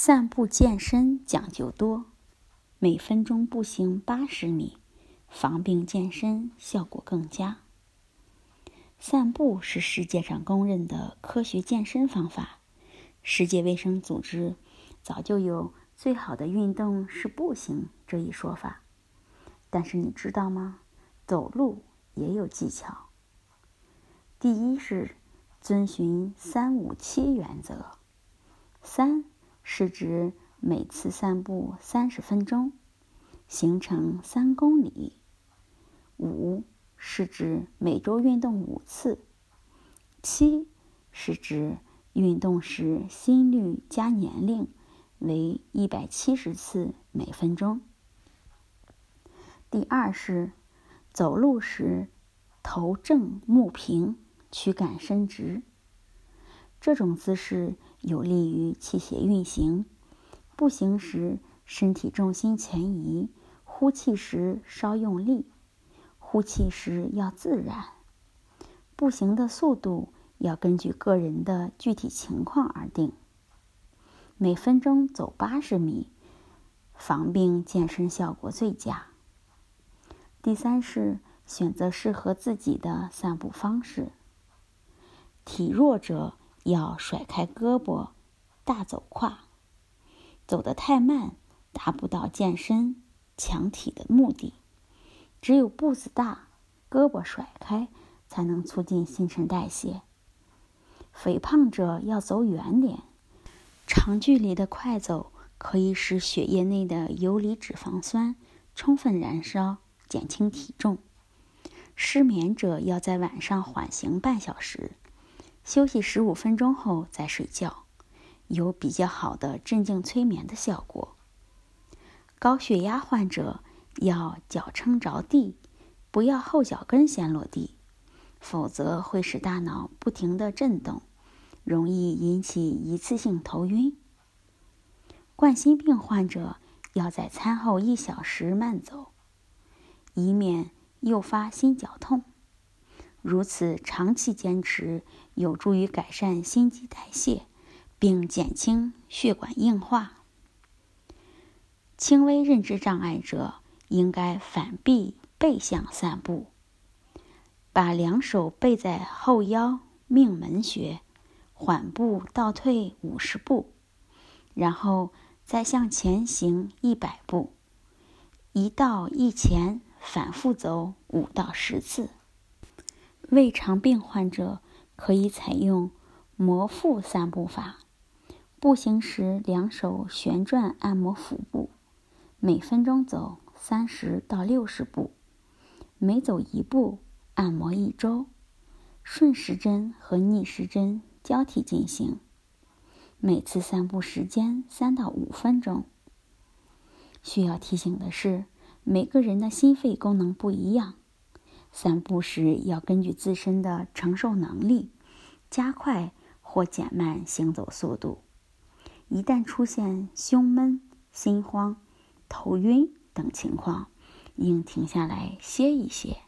散步健身讲究多，每分钟步行八十米，防病健身效果更佳。散步是世界上公认的科学健身方法，世界卫生组织早就有“最好的运动是步行”这一说法。但是你知道吗？走路也有技巧。第一是遵循“三五七”原则，三。是指每次散步三十分钟，行程三公里。五是指每周运动五次。七是指运动时心率加年龄为一百七十次每分钟。第二是走路时头正目平，躯干伸直。这种姿势有利于气血运行。步行时，身体重心前移，呼气时稍用力，呼气时要自然。步行的速度要根据个人的具体情况而定。每分钟走八十米，防病健身效果最佳。第三是选择适合自己的散步方式。体弱者。要甩开胳膊，大走胯，走得太慢，达不到健身强体的目的。只有步子大，胳膊甩开，才能促进新陈代谢。肥胖者要走远点，长距离的快走可以使血液内的游离脂肪酸充分燃烧，减轻体重。失眠者要在晚上缓行半小时。休息十五分钟后再睡觉，有比较好的镇静催眠的效果。高血压患者要脚撑着地，不要后脚跟先落地，否则会使大脑不停的震动，容易引起一次性头晕。冠心病患者要在餐后一小时慢走，以免诱发心绞痛。如此长期坚持，有助于改善心肌代谢，并减轻血管硬化。轻微认知障碍者应该反臂背向散步，把两手背在后腰，命门穴，缓步倒退五十步，然后再向前行一百步，一倒一前，反复走五到十次。胃肠病患者可以采用摩腹散步法，步行时两手旋转按摩腹部，每分钟走三十到六十步，每走一步按摩一周，顺时针和逆时针交替进行，每次散步时间三到五分钟。需要提醒的是，每个人的心肺功能不一样。散步时要根据自身的承受能力，加快或减慢行走速度。一旦出现胸闷、心慌、头晕等情况，应停下来歇一歇。